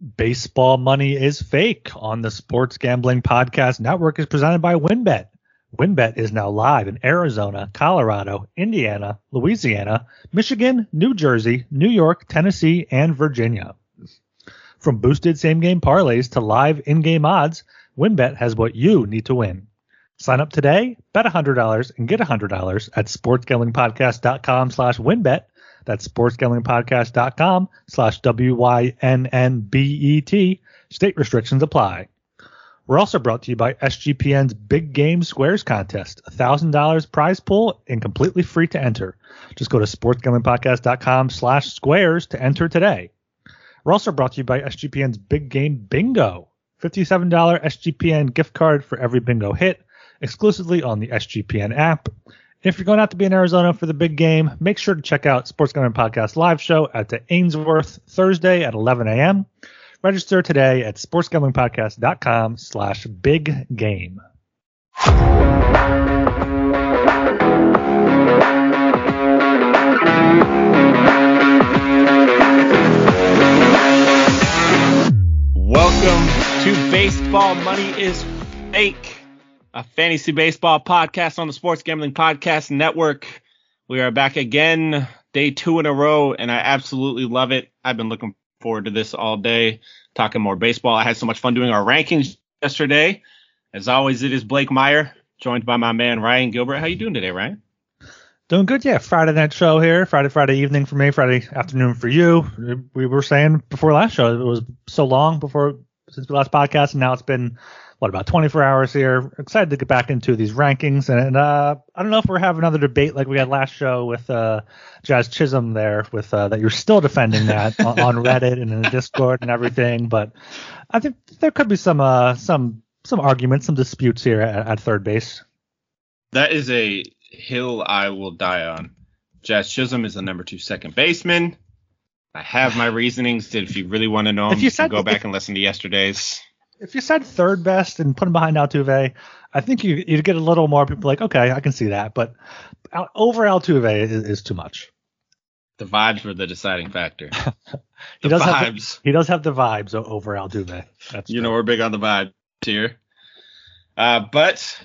Baseball Money is Fake on the Sports Gambling Podcast Network is presented by WynnBET. WynnBET is now live in Arizona, Colorado, Indiana, Louisiana, Michigan, New Jersey, New York, Tennessee, and Virginia. From boosted same game parlays to live in game odds, WynnBET has what you need to win. Sign up today, bet $100 and get $100 at sportsgamblingpodcast.com slash wynnbet that's sportsgamblingpodcast.com slash W-Y-N-N-B-E-T. State restrictions apply. We're also brought to you by SGPN's Big Game Squares contest, a $1,000 prize pool and completely free to enter. Just go to sportsgamblingpodcast.com slash squares to enter today. We're also brought to you by SGPN's Big Game Bingo, $57 SGPN gift card for every bingo hit, exclusively on the SGPN app. If you're going out to be in Arizona for the big game, make sure to check out Sports Gambling Podcast live show at the Ainsworth Thursday at 11 a.m. Register today at sportsgamblingpodcast.com slash big game. Welcome to Baseball Money is Fake a fantasy baseball podcast on the Sports Gambling Podcast Network. We are back again, day two in a row, and I absolutely love it. I've been looking forward to this all day, talking more baseball. I had so much fun doing our rankings yesterday. As always, it is Blake Meyer, joined by my man Ryan Gilbert. How you doing today, Ryan? Doing good, yeah. Friday night show here, Friday, Friday evening for me, Friday afternoon for you. We were saying before last show it was so long before since the last podcast, and now it's been what about 24 hours here. Excited to get back into these rankings, and uh, I don't know if we're having another debate like we had last show with uh, Jazz Chisholm there, with uh, that you're still defending that on, on, Reddit and in the Discord and everything. But I think there could be some uh, some some arguments, some disputes here at, at third base. That is a hill I will die on. Jazz Chisholm is the number two second baseman. I have my reasonings. If you really want to know them, if you, you go back if, and listen to yesterday's if you said third best and put him behind Altuve, I think you you'd get a little more people like, okay, I can see that, but over Altuve is, is too much. The vibes were the deciding factor. he does vibes. Have, he does have the vibes over Altuve. That's you true. know we're big on the vibes here. Uh, but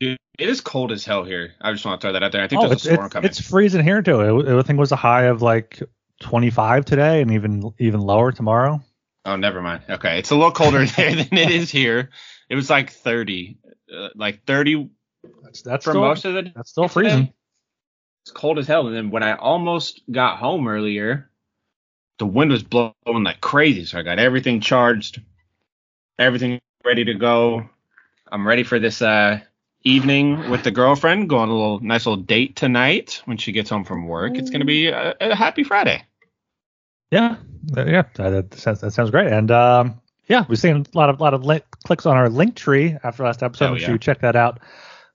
dude, it is cold as hell here. I just want to throw that out there. I think oh, there's a storm coming. It's freezing here too. I think it was a high of like 25 today, and even even lower tomorrow. Oh, never mind. Okay, it's a little colder there than it is here. It was like 30, uh, like 30 that's, that's for still, most of the. Day. That's still freezing. It's cold as hell. And then when I almost got home earlier, the wind was blowing like crazy. So I got everything charged, everything ready to go. I'm ready for this uh, evening with the girlfriend. Go on a little nice little date tonight when she gets home from work. It's gonna be a, a happy Friday. Yeah, yeah, that sounds, that sounds great. And um, yeah, we've seen a lot of lot of link, clicks on our link tree after last episode. Make yeah. sure you check that out.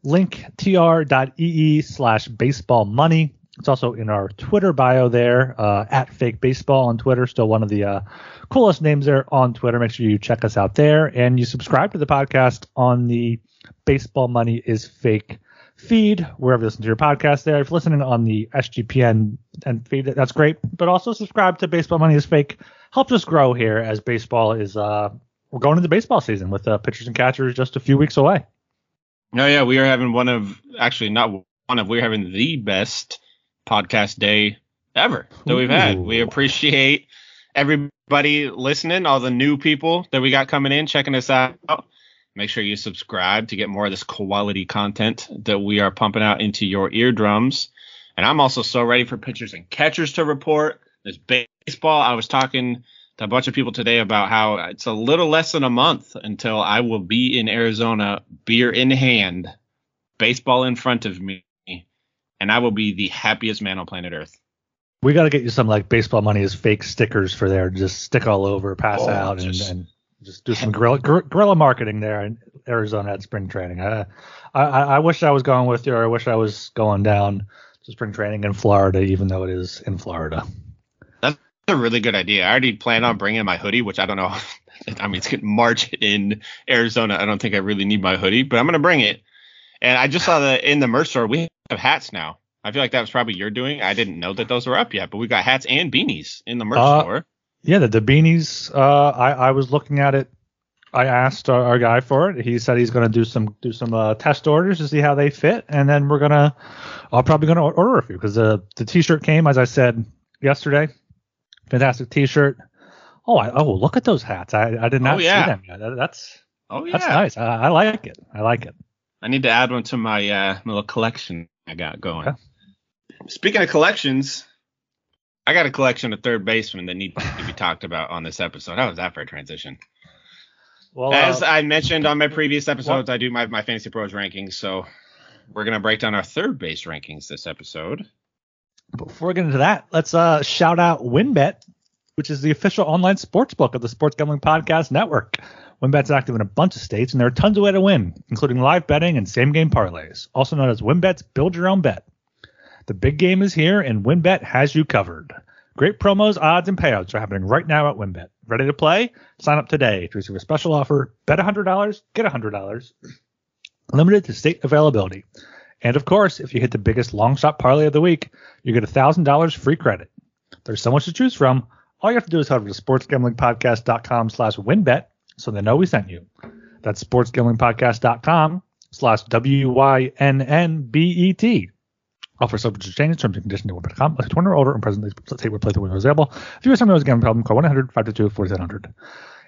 linktr.ee slash baseball money. It's also in our Twitter bio there, uh, at fake baseball on Twitter. Still one of the uh, coolest names there on Twitter. Make sure you check us out there and you subscribe to the podcast on the Baseball Money is Fake feed, wherever you listen to your podcast there. If you're listening on the SGPN and feed, it. that's great. But also subscribe to Baseball Money is Fake. Helps us grow here as baseball is, uh, we're going into baseball season with uh, pitchers and catchers just a few weeks away. Oh, yeah. We are having one of, actually, not one of, we're having the best podcast day ever that we've had. We appreciate everybody listening, all the new people that we got coming in, checking us out. Make sure you subscribe to get more of this quality content that we are pumping out into your eardrums. And I'm also so ready for pitchers and catchers to report. There's baseball. I was talking to a bunch of people today about how it's a little less than a month until I will be in Arizona, beer in hand, baseball in front of me, and I will be the happiest man on planet Earth. We got to get you some like baseball money as fake stickers for there. Just stick all over, pass oh, out, and, and just do some guerrilla, guerrilla marketing there in Arizona at spring training. I, I, I wish I was going with you, or I wish I was going down to spring training in Florida, even though it is in Florida. That's a really good idea. I already plan on bringing my hoodie, which I don't know. I mean, it's getting March in Arizona. I don't think I really need my hoodie, but I'm gonna bring it. And I just saw that in the merch store we have hats now. I feel like that was probably your doing. I didn't know that those were up yet, but we got hats and beanies in the merch uh, store. Yeah, the, the beanies. Uh, I I was looking at it. I asked our, our guy for it. He said he's going to do some do some uh, test orders to see how they fit, and then we're gonna. I'll probably gonna order a few because the the t-shirt came as I said yesterday. Fantastic t-shirt. Oh, I, oh, look at those hats. I, I did not Oh, yeah. see them yet. That- that's Oh yeah. that's nice. I, I like it. I like it. I need to add one to my uh, little collection I got going. Okay. Speaking of collections, I got a collection of third basemen that need to be talked about on this episode. How was that for a transition? Well, As uh, I mentioned on my previous episodes, I do my, my fantasy pros rankings, so we're gonna break down our third base rankings this episode. before we get into that, let's uh, shout out WynnBET, which is the official online sports book of the Sports Gambling Podcast Network. WynnBET's active in a bunch of states, and there are tons of ways to win, including live betting and same game parlays, also known as WynnBET's Build Your Own Bet. The big game is here, and WynnBET has you covered. Great promos, odds, and payouts are happening right now at WynnBET. Ready to play? Sign up today to receive a special offer. Bet $100, get $100. Limited to state availability. And of course, if you hit the biggest long shot parlay of the week, you get $1,000 free credit. There's so much to choose from. All you have to do is head over to sportsgamblingpodcast.com slash wynnbet so they know we sent you. That's sportsgamblingpodcast.com slash W-Y-N-N-B-E-T. Offer subject to change, in terms and conditions at wynnbet.com. Let's turn order and presently state where playthrough window is available. If you have some gambling problem, call 1-800-522-4700.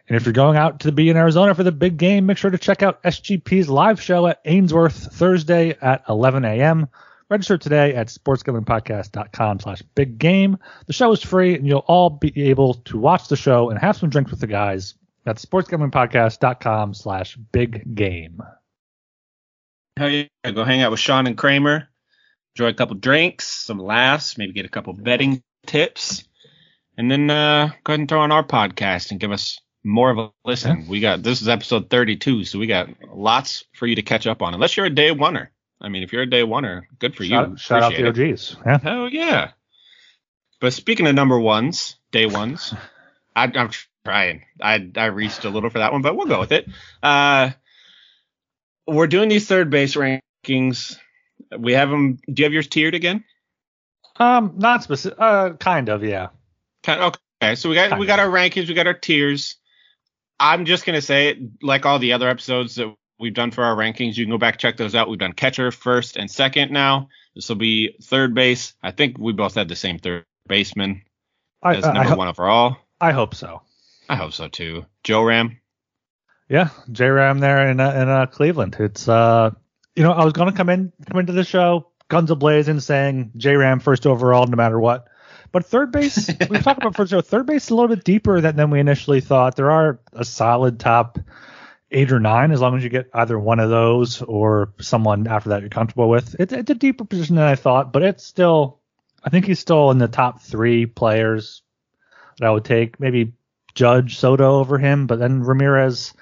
And if you're going out to be in Arizona for the big game, make sure to check out SGP's live show at Ainsworth Thursday at 11 a.m. Register today at sportsgamblingpodcast.com slash big game. The show is free and you'll all be able to watch the show and have some drinks with the guys. That's sportsgamblingpodcast.com slash big game. Hell yeah, go hang out with Sean and Kramer, enjoy a couple drinks, some laughs, maybe get a couple betting tips, and then uh, go ahead and throw on our podcast and give us more of a listen. We got this is episode 32, so we got lots for you to catch up on. Unless you're a day oneer. I mean, if you're a day oneer, good for Shout, you. shout out Appreciate the it. OGs. Yeah. Hell yeah. But speaking of number ones, day ones, I, I'm trying. I I reached a little for that one, but we'll go with it. Uh, we're doing these third base rankings. We have them. Do you have yours tiered again? Um, not specific. Uh, kind of, yeah. Kind okay. So we got we got our rankings. We got our tiers. I'm just gonna say it like all the other episodes that we've done for our rankings. You can go back check those out. We've done catcher first and second now. This will be third base. I think we both had the same third baseman I, as number I, one overall. I hope so. I hope so too. Joe Ram. Yeah, J Ram there in uh, in uh, Cleveland. It's uh, you know, I was gonna come in come into the show guns a blazing, saying J Ram first overall no matter what. But third base, we talked about first. So third base is a little bit deeper than, than we initially thought. There are a solid top eight or nine, as long as you get either one of those or someone after that you're comfortable with. It's, it's a deeper position than I thought, but it's still, I think he's still in the top three players that I would take. Maybe Judge Soto over him, but then Ramirez.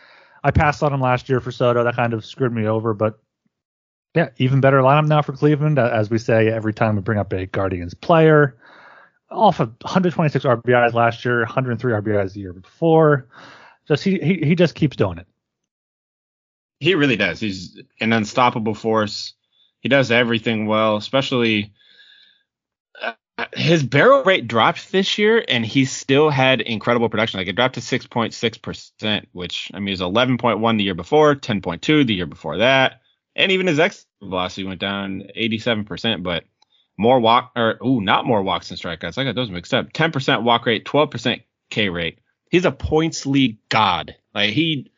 I passed on him last year for Soto. That kind of screwed me over, but yeah, even better lineup now for Cleveland. As we say every time we bring up a Guardians player, off of 126 RBIs last year, 103 RBIs the year before. Just he he, he just keeps doing it. He really does. He's an unstoppable force. He does everything well, especially uh, his barrel rate dropped this year, and he still had incredible production. Like it dropped to 6.6 percent, which I mean is 11.1 the year before, 10.2 the year before that, and even his exit velocity went down 87 percent. But more walk or ooh, not more walks and strikeouts. I got those mixed up. 10 percent walk rate, 12 percent K rate. He's a points league god. Like he,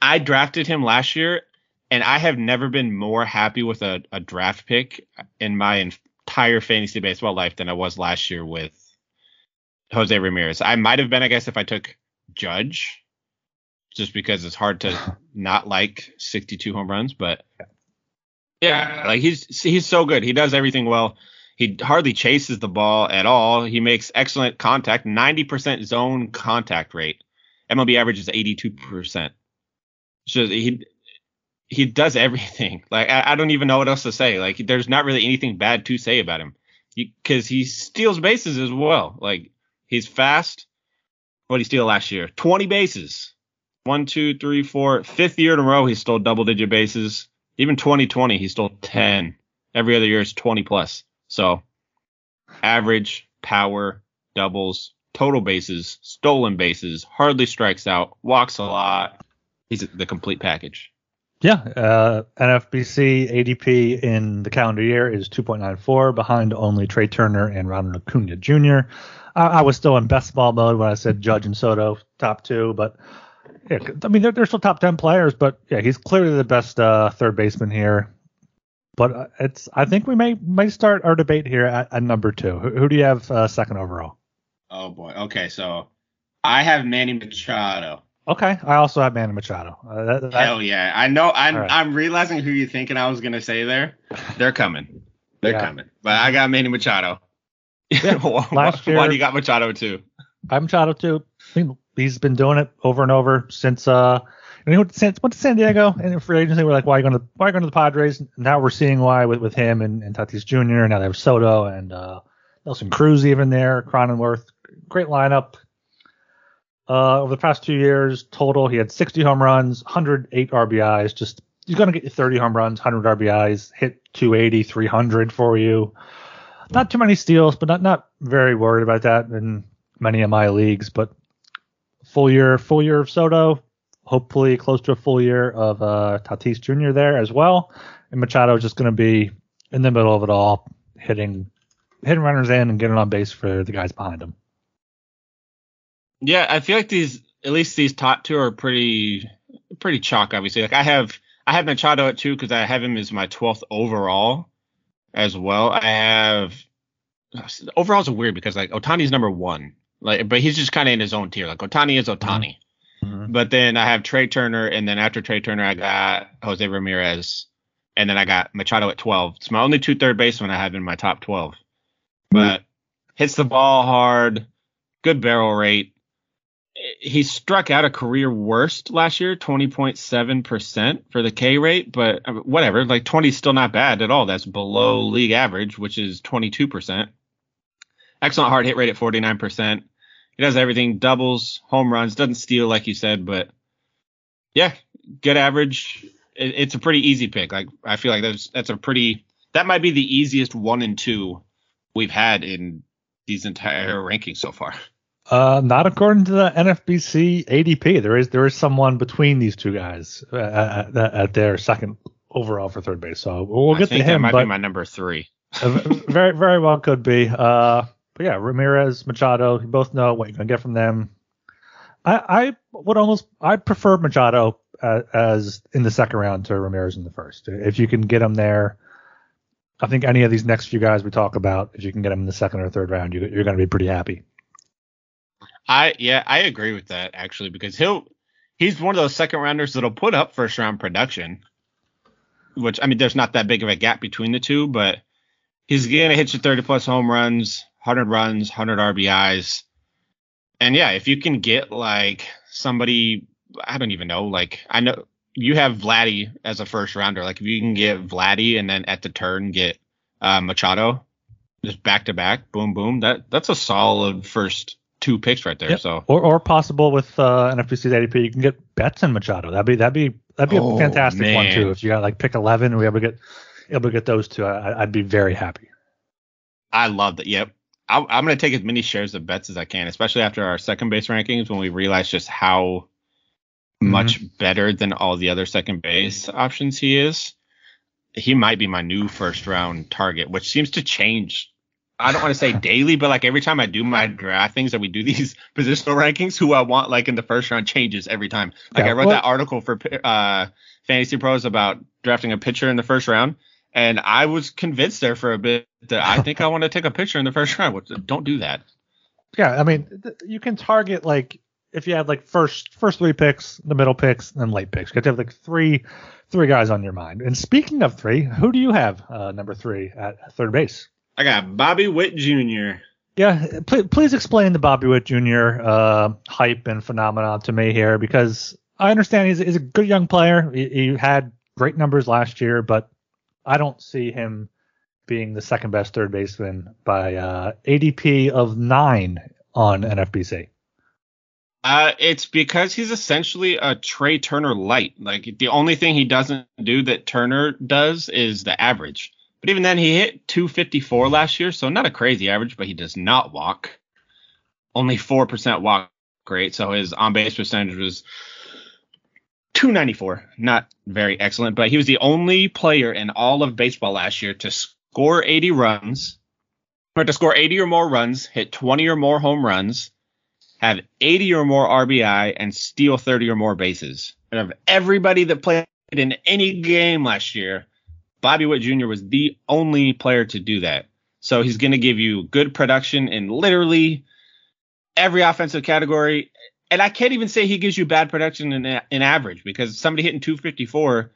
I drafted him last year, and I have never been more happy with a, a draft pick in my entire fantasy baseball life than I was last year with Jose Ramirez. I might have been, I guess, if I took Judge, just because it's hard to not like 62 home runs. But yeah, like he's he's so good. He does everything well. He hardly chases the ball at all. He makes excellent contact, 90% zone contact rate. MLB average is 82%. So he he does everything. Like I, I, don't even know what else to say. Like there's not really anything bad to say about him because he steals bases as well. Like he's fast. What did he steal last year? 20 bases. One, two, three, four. Fifth year in a row he stole double digit bases. Even 2020 he stole 10. Every other year is 20 plus. So average, power, doubles, total bases, stolen bases, hardly strikes out, walks a lot. He's the complete package. Yeah, uh, NFBC ADP in the calendar year is 2.94, behind only Trea Turner and Ronald Acuna Jr. I, I, was still in best ball mode when I said Judge and Soto top two, but yeah, I mean they're, they're still top 10 players, but yeah, he's clearly the best uh, third baseman here. But uh, it's I think we may may start our debate here at, at number two. Who, who, do you have uh, second overall? Oh boy. Okay, so I have Manny Machado. Okay, I also have Manny Machado. Uh, that, that, Hell yeah! I know. I'm right. I'm realizing who you're thinking I was gonna say there. They're coming. They're yeah. coming. But I got Manny Machado. Yeah, Last year, why do you got Machado too? I'm Machado too. He's been doing it over and over since uh when he went to San, went to San Diego and free agency. We're like, why are you going to why are you going to the Padres? Now we're seeing why with, with him and, and Tatis Jr. Now they have Soto and uh, Nelson Cruz even there. Cronenworth, great lineup. Uh, over the past two years, total, he had 60 home runs, 108 RBIs. Just he's going to get you 30 home runs, 100 RBIs, hit 280, 300 for you. Not too many steals, but not not very worried about that in many of my leagues. But full year, full year of Soto, hopefully close to a full year of uh, Tatis Jr. there as well. And Machado is just going to be in the middle of it all, hitting hitting runners in and getting on base for the guys behind him. Yeah, I feel like these at least these top two are pretty pretty chalk. Obviously, like I have I have Machado at two because I have him as my twelfth overall as well. I have overall is weird because like Ohtani's number one, like but he's just kind of in his own tier. Like Ohtani is Ohtani. mm-hmm. mm-hmm. but then I have Trea Turner, and then after Trea Turner, I got Jose Ramirez, and then I got Machado at twelve. It's my only two third basemen I have in my top twelve, but hits the ball hard, good barrel rate he struck out a career worst last year, 20.7% for the K rate, but uh, whatever, like 20 is still not bad at all. That's below league average, which is 22%. Excellent hard hit rate at 49%. He does everything, doubles, home runs, doesn't steal like you said, but yeah, good average. It, it's a pretty easy pick. Like I feel like that's that's a pretty that might be the easiest one and two we've had in these entire rankings so far. Uh, not according to the NFBC ADP. There is there is someone between these two guys uh, at, at, their second overall for third base. So we'll get to him. That might but be my number three. very very well could be. Uh, but yeah, Ramirez, Machado. You both know what you're gonna get from them. I I would almost I prefer Machado as in the second round to Ramirez in the first. If you can get him there. I think any of these next few guys we talk about, if you can get them in the second or third round, you, you're going to be pretty happy. I yeah, I agree with that actually because he'll he's one of those second rounders that'll put up first round production. Which I mean, there's not that big of a gap between the two, but he's gonna hit you 30 plus home runs, 100 runs, 100 RBIs, and yeah, if you can get like somebody, I don't even know, like I know you have Vladdy as a first rounder. Like if you can get Vladdy and then at the turn get uh, Machado, just back to back, boom, boom. That that's a solid first two picks right there. Yep. So or or possible with uh, NFBC's ADP, you can get Betts and Machado. That'd be that'd be that'd be oh, a fantastic man. one too. If you got like pick eleven, and we able to get able to get those two, I, would be very happy. I love that. Yep. I, I'm going to take as many shares of Betts as I can, especially after our second base rankings when we realize just how mm-hmm. much better than all the other second base options he is. He might be my new first round target, which seems to change I don't want to say daily, but like every time I do my draft things that we do these positional rankings, who I want like in the first round changes every time. Like yeah, I wrote well, that article for uh, Fantasy Pros about drafting a pitcher in the first round, and I was convinced there for a bit that I think I want to take a picture in the first round. Which, Don't do that. Yeah, I mean, you can target like if you have like first first three picks, the middle picks, and then late picks. You have to have like three three guys on your mind. And speaking of three, who do you have uh, number three at third base? I got Bobby Witt Jr. Yeah, please, please explain the Bobby Witt Jr. Uh, hype and phenomenon to me here because I understand he's, he's a good young player. He, he, had great numbers last year, but I don't see him being the second best third baseman by uh, ADP of nine on NFBC. Uh, it's because he's essentially a Trea Turner light. Like the only thing he doesn't do that Turner does is the average. But even then, he hit 254 last year, so not a crazy average, but he does not walk. only 4% walk rate. So his on base percentage was 294. Not very excellent, but he was the only player in all of baseball last year to score 80 runs, or to score 80 or more runs, hit 20 or more home runs, have 80 or more RBI, and steal 30 or more bases. And of everybody that played in any game last year, Bobby Witt Jr. was the only player to do that. So he's going to give you good production in literally every offensive category. And I can't even say he gives you bad production in, in average because somebody hitting 254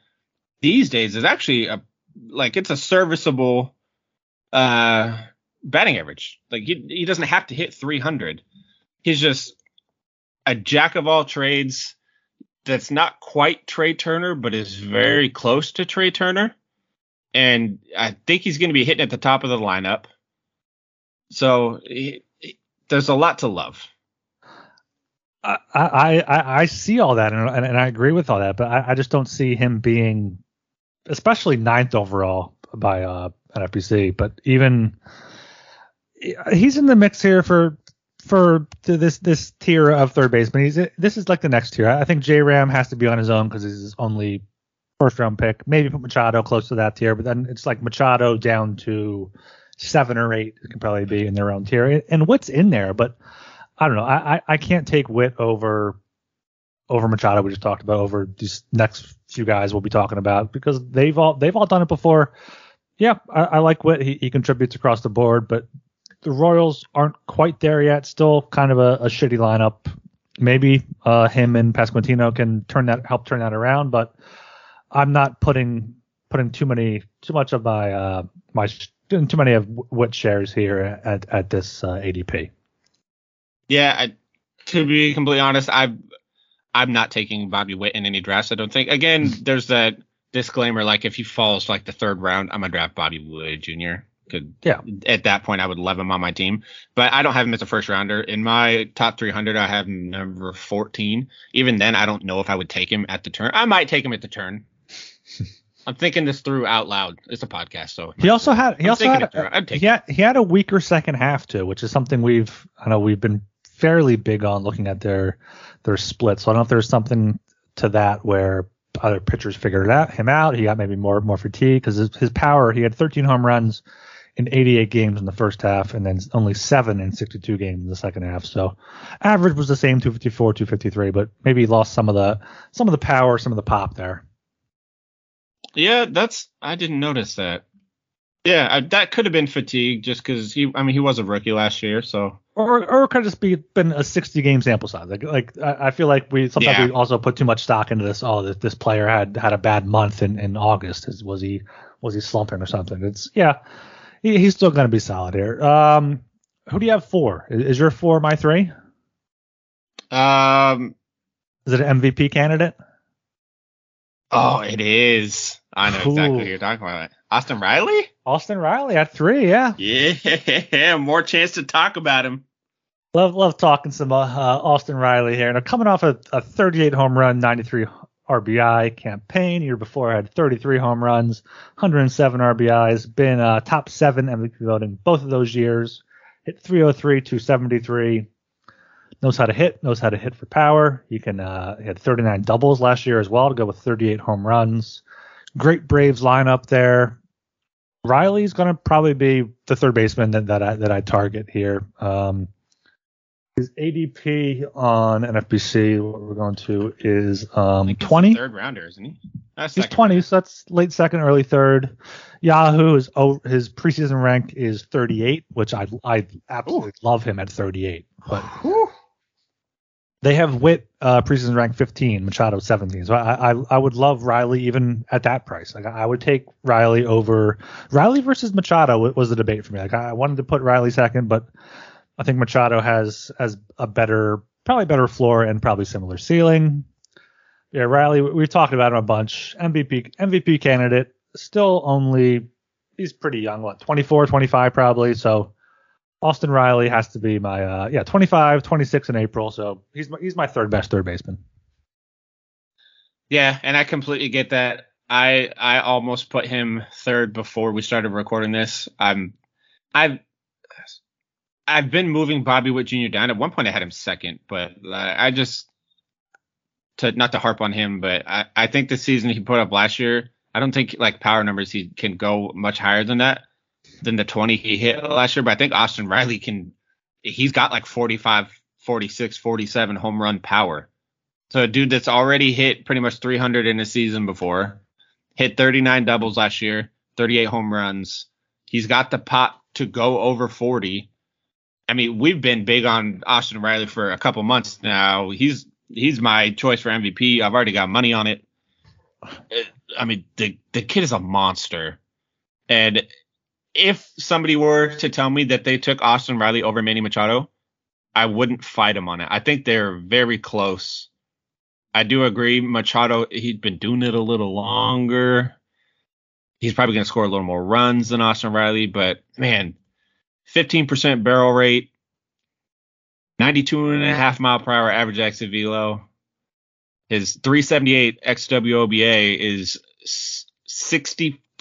these days is actually a like it's a serviceable uh batting average. Like he he doesn't have to hit 300. He's just a jack of all trades that's not quite Trea Turner, but is very close to Trea Turner. And I think he's going to be hitting at the top of the lineup. So he, he, there's a lot to love. I, I, I see all that and, and, I agree with all that, but I, I just don't see him being, especially ninth overall by uh, NFBC. But even he's in the mix here for for this this tier of third baseman. He's this is like the next tier. I think J Ram has to be on his own because he's his only first round pick. Maybe put Machado close to that tier, but then it's like Machado down to seven or eight can probably be in their own tier. And what's in there, but I don't know. I, I, can't take Witt over over Machado. We just talked about over these next few guys we'll be talking about because they've all they've all done it before. Yeah, I, I like Witt. He, he contributes across the board, but the Royals aren't quite there yet. Still kind of a, a shitty lineup. Maybe uh, him and Pasquantino can turn that help turn that around, but I'm not putting putting too many too much of my uh, my too many of Witt shares here at at this uh, ADP. Yeah, I, to be completely honest, I I'm not taking Bobby Witt in any drafts. I don't think. Again, hmm. there's that disclaimer like if he falls like the third round, I'm gonna draft Bobby Witt Jr. Could yeah. At that point, I would love him on my team, but I don't have him as a first rounder. In my top 300, I have him number 14. Even then, I don't know if I would take him at the turn. I might take him at the turn. I'm thinking this through out loud. It's a podcast, so he also had he I'm also had, a, he had he had a weaker second half too, which is something we've I know we've been fairly big on looking at their their splits. So I don't know if there's something to that where other pitchers figured out, him out. He got maybe more more fatigue because his, his power. He had 13 home runs in 88 games in the first half, and then only seven in 62 games in the second half. So average was the same, 254, 253, but maybe he lost some of the some of the power, some of the pop there. Yeah, that's I didn't notice that. Yeah, that could have been fatigue just because he. I mean, he was a rookie last year, so. Or or could just be been a 60 game sample size. Like like I feel like we sometimes yeah. we also put too much stock into this. Oh, this, this player had had a bad month in in August. Is, Was he was he slumping or something? It's yeah he, he's still going to be solid here. Um, who do you have four? Is, is your four my three? Um, is it an MVP candidate? Oh, it is. I know exactly Ooh. what you're talking about. Austin Riley? Austin Riley at three, yeah. Yeah, more chance to talk about him. Love love talking some uh, Austin Riley here. Now coming off a, a 38 home run, 93 RBI campaign. Year before, had 33 home runs, 107 RBIs. Been uh, top seven MVP voting both of those years. Hit 303, 273. Knows how to hit. Knows how to hit for power. He can. Uh, he had 39 doubles last year as well to go with 38 home runs. Great Braves lineup there. Riley's going to probably be the third baseman that, that I that I target here. Um, his ADP on NFBC, what we're going to is um, 20. Third rounder, isn't he? That's he's 20, so that's late second, early third. Yahoo is oh, his preseason rank is 38, which I I absolutely Ooh. love him at 38. But they have Witt uh, preseason rank 15, Machado 17. So I, I I would love Riley even at that price. Like I would take Riley over Riley versus Machado was the debate for me. Like I wanted to put Riley second, but I think Machado has has a better, probably better floor and probably similar ceiling. Yeah, Riley, we've talked about him a bunch. MVP MVP candidate, still only he's pretty young, what 24, 25 probably. So Austin Riley has to be my uh, yeah 25, 26 in April. So he's my, he's my third best third baseman. Yeah, and I completely get that. I I almost put him third before we started recording this. I'm I've I've been moving Bobby Witt Jr. down. At one point, I had him second, but I just to not to harp on him, but I, I think the season he put up last year, I don't think like power numbers he can go much higher than that than the 20 he hit last year. But I think Austin Riley can. He's got like 45, 46, 47 home run power. So a dude that's already hit pretty much 300 in a season before, hit 39 doubles last year, 38 home runs. He's got the pot to go over 40 I mean, we've been big on Austin Riley for a couple months now. He's he's my choice for MVP. I've already got money on it. Uh, I mean, the the kid is a monster. And if somebody were to tell me that they took Austin Riley over Manny Machado, I wouldn't fight him on it. I think they're very close. I do agree. Machado, he'd been doing it a little longer. He's probably going to score a little more runs than Austin Riley, but man, 15% barrel rate, 92 and a half mile per hour average exit velo. His 378 xWOBA is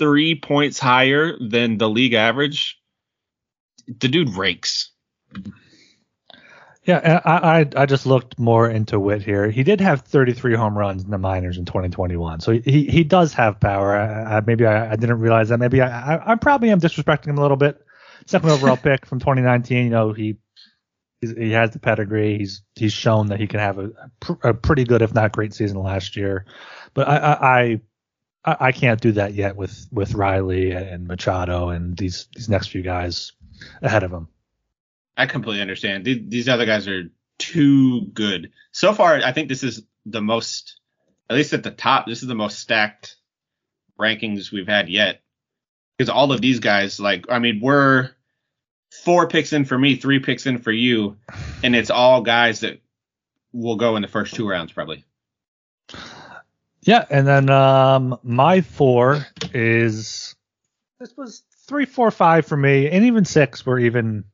63 points higher than the league average. The dude rakes. Yeah, I, I I just looked more into Witt here. He did have 33 home runs in the minors in 2021, so he he does have power. I, I, maybe I, I, didn't realize that. Maybe I, I I probably am disrespecting him a little bit second overall pick from 2019. You know, he he has the pedigree. He's he's shown that he can have a, a pretty good, if not great, season last year. But I I I can't do that yet with with Riley and Machado and these these next few guys ahead of him. I completely understand. These other guys are too good. So far, I think this is the most, at least at the top, this is the most stacked rankings we've had yet. Because all of these guys, like, I mean, we're four picks in for me, three picks in for you, and it's all guys that will go in the first two rounds probably. Yeah, and then um, my four is this was three, four, five for me, and even six were even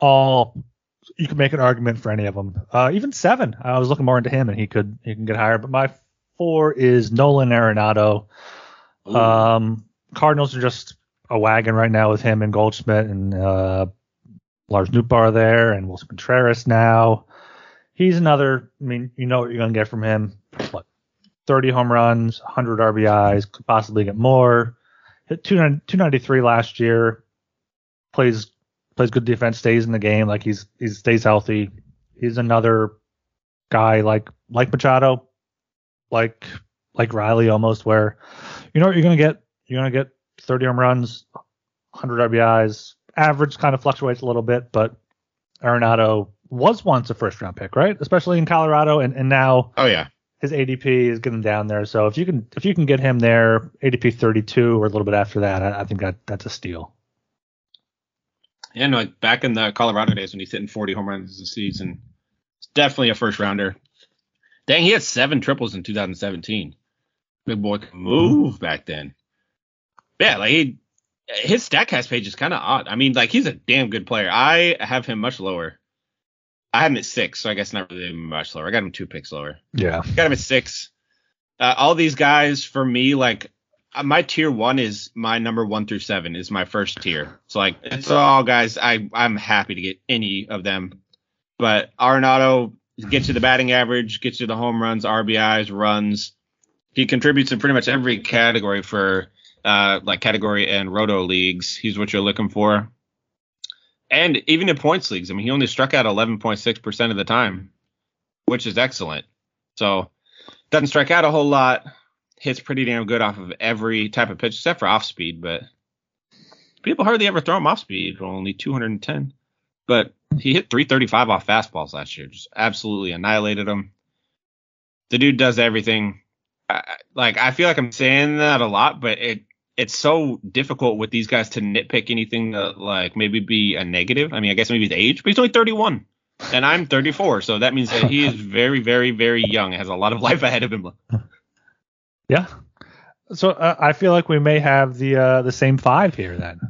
all. You can make an argument for any of them. Uh, even seven, I was looking more into him, and he could he can get higher. But my four is Nolan Arenado. Um, Cardinals are just a wagon right now with him and Goldschmidt and uh, Lars Nootbaar there and Willson Contreras now. He's another. I mean, you know what you're gonna get from him. What, 30 home runs, 100 RBIs, could possibly get more. Hit 293 last year. Plays plays good defense, stays in the game, like he's he stays healthy. He's another guy like like Machado, like like Riley almost, where you know what you're gonna get. You're gonna get 30 home runs, 100 RBIs. Average kind of fluctuates a little bit, but Arenado was once a first round pick, right? Especially in Colorado, and, and now oh yeah, his ADP is getting down there. So if you can if you can get him there, ADP 32 or a little bit after that, I, I think that that's a steal. Yeah, no, like back in the Colorado days when he's hitting 40 home runs a season, it's definitely a first rounder. Dang, he had seven triples in 2017. Big boy could move back then. Yeah, like he, his Statcast page is kind of odd. I mean, like he's a damn good player. I have him much lower. I have him at six, so I guess not really much lower. I got him two picks lower. Yeah, got him at six. Uh, all these guys for me, like uh, my tier one is my number one through seven is my first tier. So like it's all guys. I I'm happy to get any of them, but Arenado gets you the batting average, gets you the home runs, RBIs, runs. He contributes in pretty much every category for uh, like category and roto leagues. He's what you're looking for. And even in points leagues, I mean, he only struck out 11.6% of the time, which is excellent. So doesn't strike out a whole lot. Hits pretty damn good off of every type of pitch except for off speed, but people hardly ever throw him off speed, only 210. But he hit 335 off fastballs last year, just absolutely annihilated him. The dude does everything. I, like I feel like I'm saying that a lot, but it it's so difficult with these guys to nitpick anything that like maybe be a negative. I mean, I guess maybe the age, but he's only 31 and I'm 34, so that means that he is very, very, very young. Has a lot of life ahead of him. Yeah. So uh, I feel like we may have the uh, the same five here then.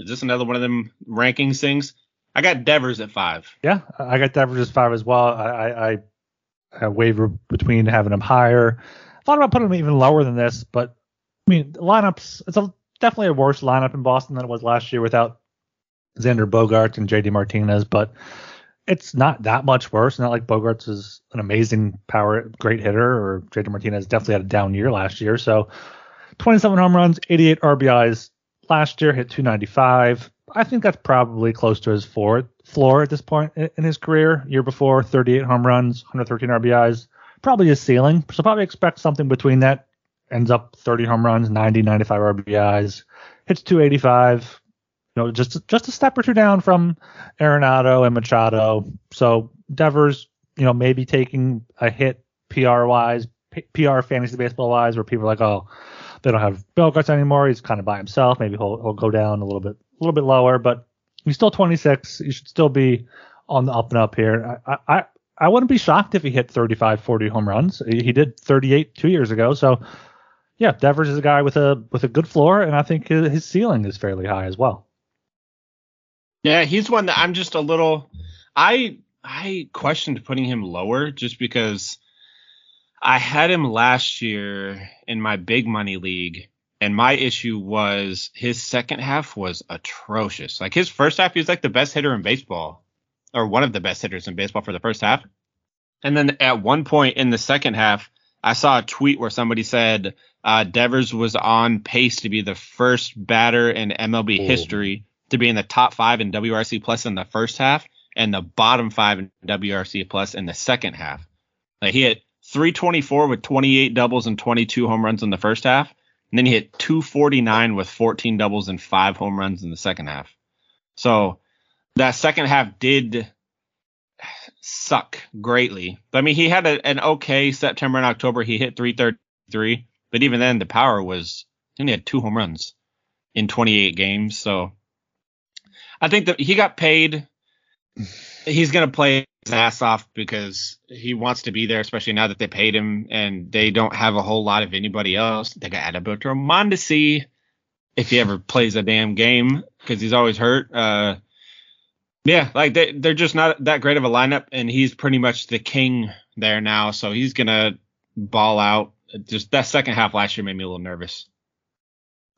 Is this another one of them rankings things? I got Devers at five. Yeah, I got Devers at five as well. I I, I, I waver between having him higher. I thought about putting him even lower than this, but I mean, the lineups, it's a, definitely a worse lineup in Boston than it was last year without Xander Bogaerts and JD Martinez, but it's not that much worse. Not like Bogaerts is an amazing power, great hitter, or JD Martinez definitely had a down year last year. So 27 home runs, 88 RBIs last year, hit 295. I think that's probably close to his floor, floor at this point in his career. Year before, 38 home runs, 113 RBIs, probably his ceiling. So probably expect something between that. Ends up 30 home runs, 90, 95 RBIs, hits 285. You know, just just a step or two down from Arenado and Machado. So Devers, you know, maybe taking a hit PR wise, PR fantasy baseball wise, where people are like, oh, they don't have Bogaerts anymore. He's kind of by himself. Maybe he'll, he'll go down a little bit, a little bit lower, but he's still 26. He should still be on the up and up here. I, I, I wouldn't be shocked if he hit 35, 40 home runs. He did 38 two years ago. So yeah, Devers is a guy with a with a good floor, and I think his ceiling is fairly high as well. Yeah, he's one that I'm just a little. I I questioned putting him lower just because I had him last year in my big money league, and my issue was his second half was atrocious. Like his first half, he was like the best hitter in baseball, or one of the best hitters in baseball for the first half. And then at one point in the second half, I saw a tweet where somebody said uh, Devers was on pace to be the first batter in MLB Ooh. history to be in the top five in WRC plus in the first half and the bottom five in WRC plus in the second half. Like he hit 324 with 28 doubles and 22 home runs in the first half. And then he hit 249 with 14 doubles and five home runs in the second half. So that second half did suck greatly. But I mean, he had a, an okay September and October. He hit 333, but even then, the power was he only had two home runs in 28 games. So I think that he got paid. He's going to play his ass off because he wants to be there, especially now that they paid him and they don't have a whole lot of anybody else. They got Adalberto Mondesi if he ever plays a damn game because he's always hurt. Uh, yeah, like they, they're just not that great of a lineup, and he's pretty much the king there now. So he's gonna ball out. Just that second half last year made me a little nervous.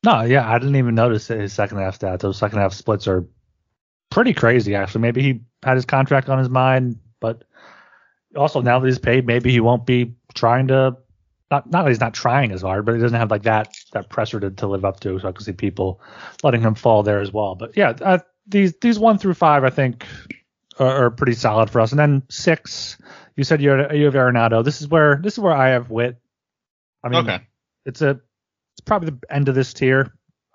No, yeah, I didn't even notice his second half stats. Those second half splits are pretty crazy, actually. Maybe he had his contract on his mind, but also now that he's paid, maybe he won't be trying to. Not, not that he's not trying as hard, but he doesn't have like that that pressure to, to live up to. So I can see people letting him fall there as well. But yeah, these these one through five, I think, are, are, pretty solid for us. And then six, you said you you have Arenado. This is where this is where I have Witt. I mean, okay. it's a it's probably the end of this tier.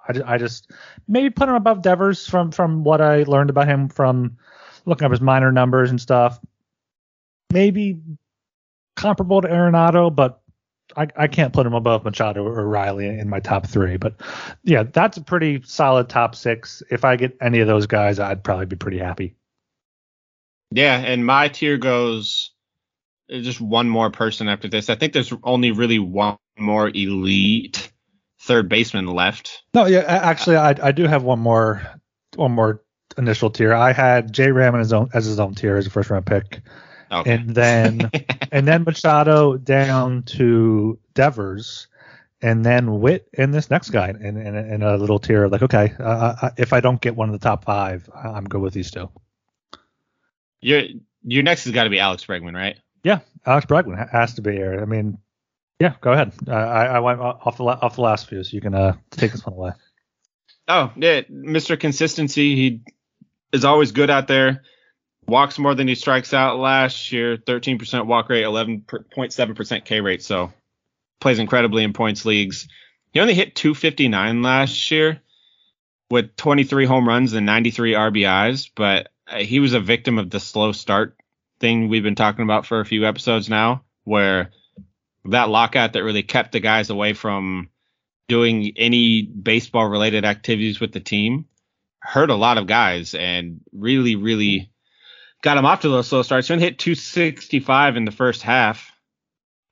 I, I just maybe put him above Devers from from what I learned about him from looking up his minor numbers and stuff. Maybe comparable to Arenado, but I, I can't put him above Machado or Riley in my top three. But yeah, that's a pretty solid top six. If I get any of those guys, I'd probably be pretty happy. Yeah, and my tier goes just one more person after this. I think there's only really one more elite third baseman left. No, yeah, actually, I, I do have one more one more initial tier. I had J Ram as his own as his own tier as a first round pick. Okay. And then and then Machado down to Devers, and then Witt and this next guy in, in, in a little tier. Like, okay, uh, if I don't get one of the top five, I'm good with these two. Your your next has got to be Alex Bregman, right? Alex Bregman has to be here. I mean, yeah, go ahead. Uh, I, I went off the off the last few, so you can uh, take this one away. Oh, yeah, Mr. Consistency. He is always good out there. Walks more than he strikes out last year. 13% walk rate, 11.7% K rate. So plays incredibly in points leagues. He only hit 259 last year with 23 home runs and 93 RBIs, but uh, he was a victim of the slow start thing we've been talking about for a few episodes now, where that lockout that really kept the guys away from doing any baseball related activities with the team hurt a lot of guys and really, really got him off to those slow starts. He hit 265 in the first half.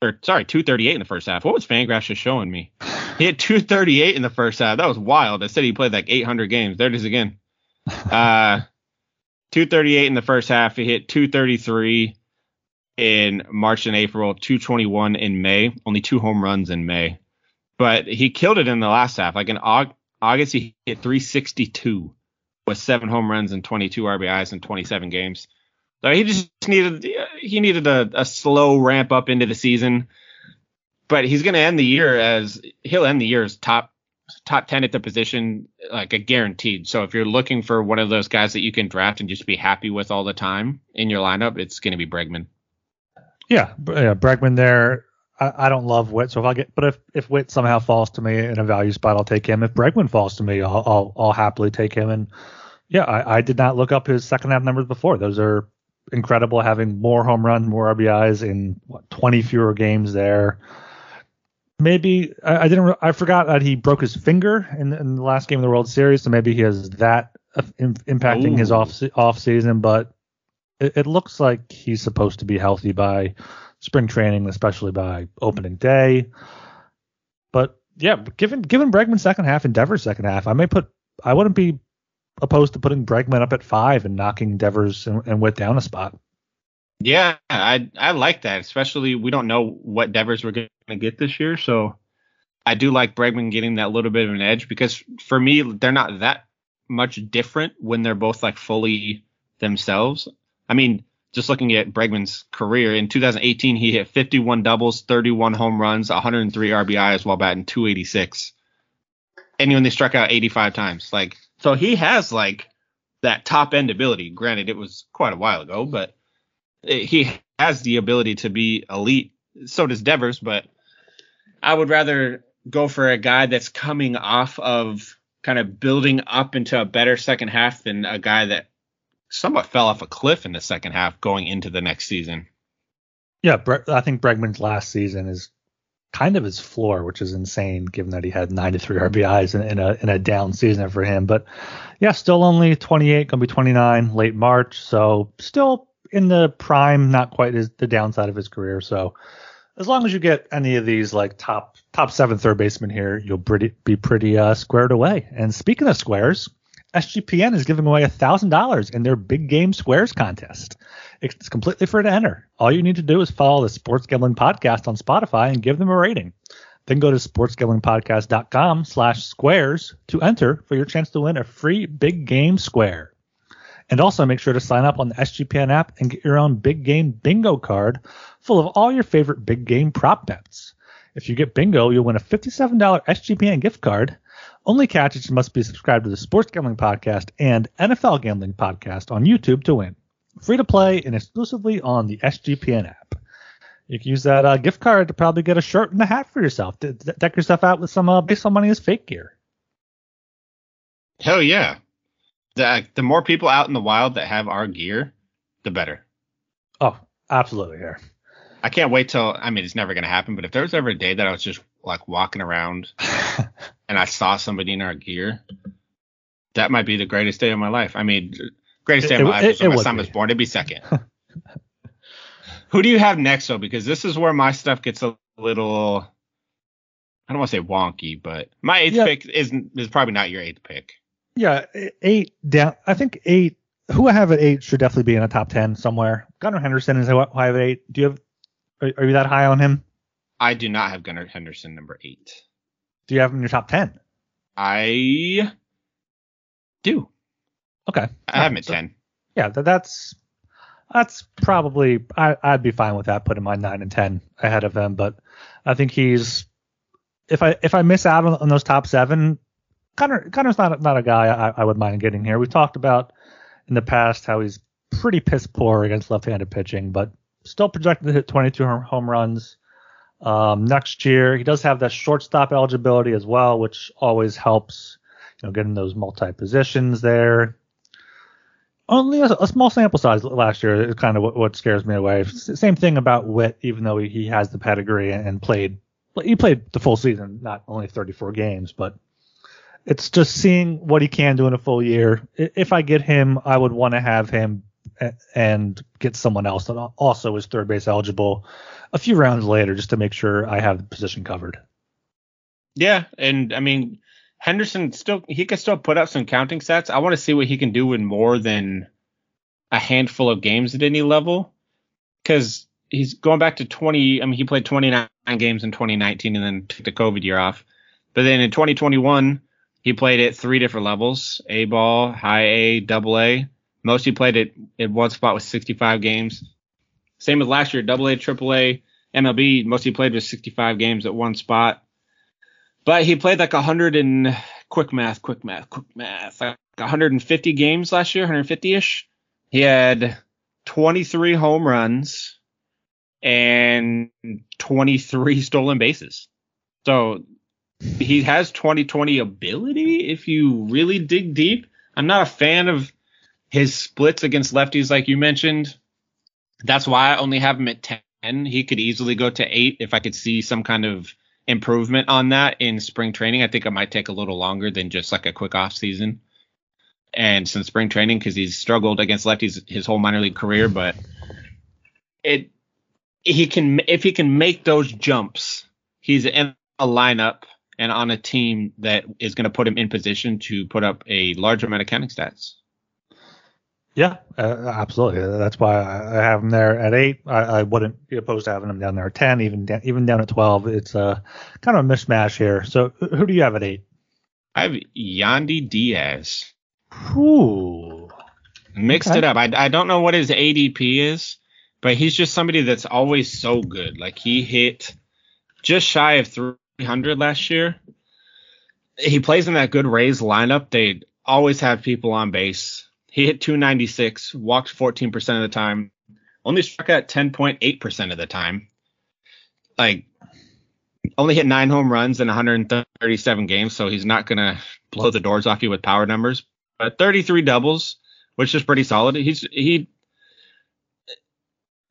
Or sorry, 238 in the first half. What was Fangraphs just showing me? He hit 238 in the first half. That was wild. I said he played like 800 games. There it is again. Uh, 238 in the first half. He hit 233 in March and April, 221 in May. Only two home runs in May, but he killed it in the last half. Like in August, he hit 362 with seven home runs and 22 RBIs in 27 games. So he just needed he needed a, a slow ramp up into the season, but he's going to end the year as he'll end the year as top top 10 at the position like a guaranteed. So if you're looking for one of those guys that you can draft and just be happy with all the time in your lineup, it's going to be Bregman. Yeah, yeah, Bregman there. I, I, don't love Witt, so if I get, but if if Witt somehow falls to me in a value spot, I'll take him. If Bregman falls to me, I'll I'll, I'll happily take him. And yeah, I, I did not look up his second half numbers before. Those are incredible, having more home runs, more RBIs in what, 20 fewer games there. Maybe I, I didn't. I forgot that he broke his finger in, in, the last game of the World Series, so maybe he has that in, impacting Ooh. his off off season. But it, it looks like he's supposed to be healthy by spring training, especially by opening day. But yeah, given given Bregman's second half and Devers' second half, I may put I wouldn't be opposed to putting Bregman up at five and knocking Devers and, and Witt down a spot. Yeah, I I like that. Especially we don't know what Devers we're going to get this year, so I do like Bregman getting that little bit of an edge because for me they're not that much different when they're both like fully themselves. I mean, just looking at Bregman's career in 2018, he hit 51 doubles, 31 home runs, 103 RBIs while batting 286, and he only struck out 85 times. Like so he has like that top end ability. Granted, it was quite a while ago, but Eh, he has the ability to be elite. So does Devers, but I would rather go for a guy that's coming off of kind of building up into a better second half than a guy that somewhat fell off a cliff in the second half going into the next season. Yeah, I think Bregman's last season is kind of his floor, which is insane given that he had 93 RBIs in, in, a in a down season for him. But yeah, still only 28, gonna be 29 late March, so still in the prime, not quite as the downside of his career. So as long as you get any of these like top top seven third baseman here, you'll pretty, be pretty uh, squared away. And speaking of squares, SGPN is giving away $1,000 in their Big Game Squares contest. It's completely free to enter. All you need to do is follow the Sports Gambling Podcast on Spotify and give them a rating. Then go to sportsgamblingpodcast.com slash squares to enter for your chance to win a free Big Game Square. And also make sure to sign up on the SGPN app and get your own Big Game Bingo card full of all your favorite big game prop bets. If you get bingo, you'll win a $57 SGPN gift card only catches must be subscribed to the Sports Gambling Podcast and NFL Gambling Podcast on YouTube to win. Free to play and exclusively on the SGPN app. You can use that uh, gift card to probably get a shirt and a hat for yourself. De- deck yourself out with some uh, baseball money as fake gear. Hell yeah! The the more people out in the wild that have our gear, the better. Oh, absolutely, here. I can't wait till. I mean, it's never gonna happen. But if there was ever a day that I was just like walking around and I saw somebody in our gear, that might be the greatest day of my life. I mean, greatest day it, of my life is when my son be. was born. It'd be second. Who do you have next though? Because this is where my stuff gets a little. I don't want to say wonky, but my eighth yeah. pick isn't is probably not your eighth pick. Yeah, eight down. I think eight. Who I have at eight should definitely be in a top ten somewhere. Gunnar Henderson is who I have at eight. Do you have? Are, are you that high on him? I do not have Gunnar Henderson number eight. Do you have him in your top ten? I do. Okay. I have him at so, ten. Yeah, that's that's probably I, I'd be fine with that. Putting my nine and ten ahead of him, but I think he's if I if I miss out on, on those top seven, Gunnar Gunnar's not not a guy I, I would mind getting here. We've talked about in the past how he's pretty piss poor against left-handed pitching, but still projected to hit 22 home runs um, next year. He does have that shortstop eligibility as well, which always helps, you know, getting those multi positions there. Only a, a, small sample size last year is kind of what, what, scares me away. Same thing about Witt, even though he, he has the pedigree and, and played, he played the full season, not only 34 games, but it's just seeing what he can do in a full year. If I get him, I would want to have him and get someone else that also is third base eligible a few rounds later just to make sure I have the position covered. Yeah, and I mean Henderson still he can still put up some counting stats. I want to see what he can do in more than a handful of games at any level cuz he's going back to 20 I mean he played 29 games in 2019 and then took the COVID year off. But then in 2021 He played at three different levels: A ball, high A, double A. Most he played at, at one spot was 65 games. Same as last year, double A, triple A, MLB. Most he played was 65 games at one spot. But he played like 100 and quick math, quick math, quick math, like 150 games last year, 150 ish. He had 23 home runs and 23 stolen bases. So he has 2020 ability if you really dig deep. I'm not a fan of his splits against lefties like you mentioned. That's why I only have him at 10. He could easily go to 8 if I could see some kind of improvement on that in spring training. I think it might take a little longer than just like a quick off season. And some spring training because he's struggled against lefties his whole minor league career, but it he can if he can make those jumps, he's in a lineup and on a team that is going to put him in position to put up a large amount of counting stats. Yeah, uh, absolutely. That's why I have him there at eight. I, I, wouldn't be opposed to having him down there at ten, even da- even down at twelve. It's a uh, kind of a mismatch here. So who do you have at eight? I have Yandy Diaz. Ooh. Mixed okay. it up. I, I don't know what his ADP is, but he's just somebody that's always so good. Like he hit just shy of 300 last year. He plays in that good Rays lineup. They always have people on base he hit 296, walked 14% of the time, only struck out 10.8% of the time. Like, only hit nine home runs in 137 games, so he's not gonna blow the doors off you with power numbers. But 33 doubles, which is pretty solid. He's he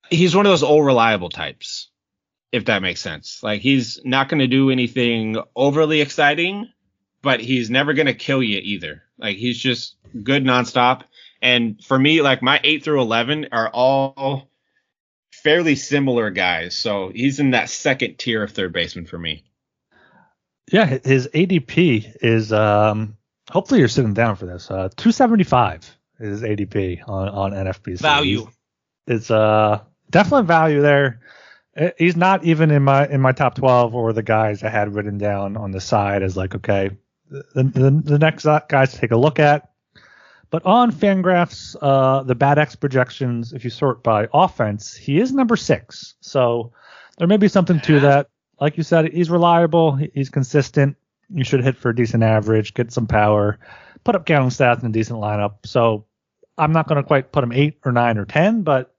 he's one of those old reliable types, if that makes sense. Like he's not gonna do anything overly exciting, but he's never gonna kill you either. Like he's just good nonstop. And for me, like my eight through eleven are all fairly similar guys. So he's in that second tier of third baseman for me. Yeah, his ADP is um hopefully you're sitting down for this. Uh 275 is ADP on on NFBC. Value. It's uh definitely value there. Uh, he's not even in my in my top 12 or the guys I had written down on the side as like okay, the the, the next guys to take a look at but on Fangraphs, uh, the BAT X projections, if you sort by offense, he is number six. So there may be something to that. Like you said, he's reliable. He's consistent. You should hit for a decent average, get some power, put up counting stats in a decent lineup. So I'm not going to quite put him eight or nine or ten, but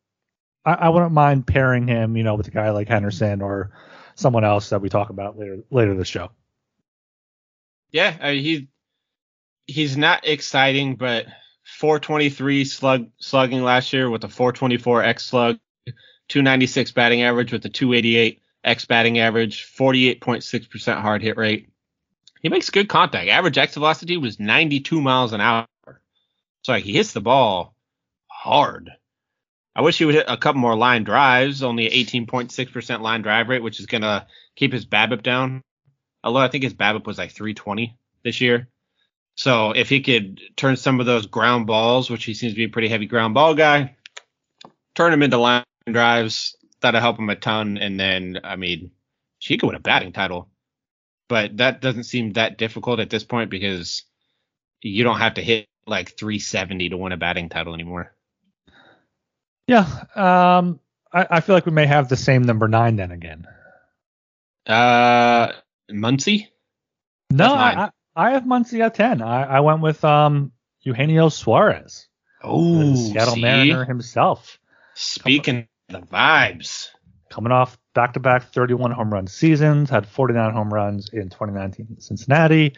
I, I, wouldn't mind pairing him, you know, with a guy like Henderson or someone else that we talk about later later this show. Yeah, I mean, he he's not exciting, but 423 slug slugging last year with a 424 X slug, 296 batting average with a 288 X batting average, 48.6% hard hit rate. He makes good contact. Average exit velocity was 92 miles an hour. So like he hits the ball hard. I wish he would hit a couple more line drives, only 18.6% line drive rate, which is going to keep his BABIP down. Although I think his BABIP was like 320 this year. So if he could turn some of those ground balls, which he seems to be a pretty heavy ground ball guy, turn them into line drives, that'll help him a ton. And then, I mean, he could win a batting title, but that doesn't seem that difficult at this point because you don't have to hit like 370 to win a batting title anymore. Yeah. Um, I, I feel like we may have the same number nine then again. Uh, Muncy? No, I, I have Muncy at 10. I, I went with um, Eugenio Suarez. Oh, Seattle see? Mariner himself. Speaking the vibes. Coming off back to back 31 home run seasons, had 49 home runs in 2019 in Cincinnati.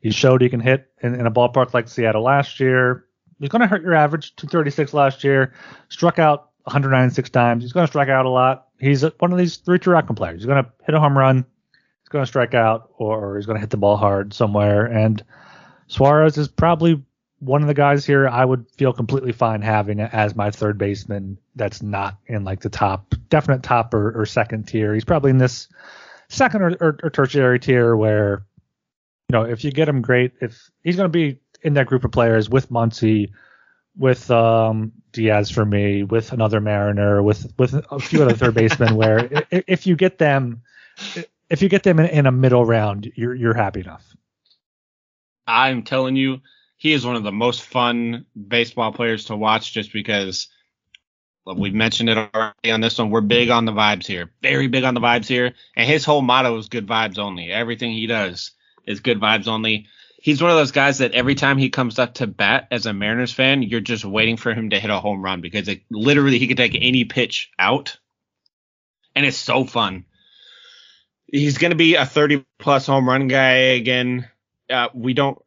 He showed he can hit in, in a ballpark like Seattle last year. He's going to hurt your average 236 last year. Struck out 196 times. He's going to strike out a lot. He's one of these three outcome players. He's going to hit a home run, he's going to strike out or he's going to hit the ball hard somewhere. And Suarez is probably one of the guys here I would feel completely fine having as my third baseman that's not in like the top, definite top or, or second tier. He's probably in this second or, or, or, tertiary tier where, you know, if you get him great, if he's going to be in that group of players with Muncy, with um, Diaz for me, with another Mariner, with with a few other third basemen, where if you get them, if you get them in, in, a middle round, you're you're happy enough. I'm telling you, he is one of the most fun baseball players to watch just because we've mentioned it already on this one. We're big on the vibes here, very big on the vibes here. And his whole motto is good vibes only. Everything he does is good vibes only. He's one of those guys that every time he comes up to bat as a Mariners fan, you're just waiting for him to hit a home run because it, literally he could take any pitch out. And it's so fun. He's going to be a 30 plus home run guy again. Uh, we don't,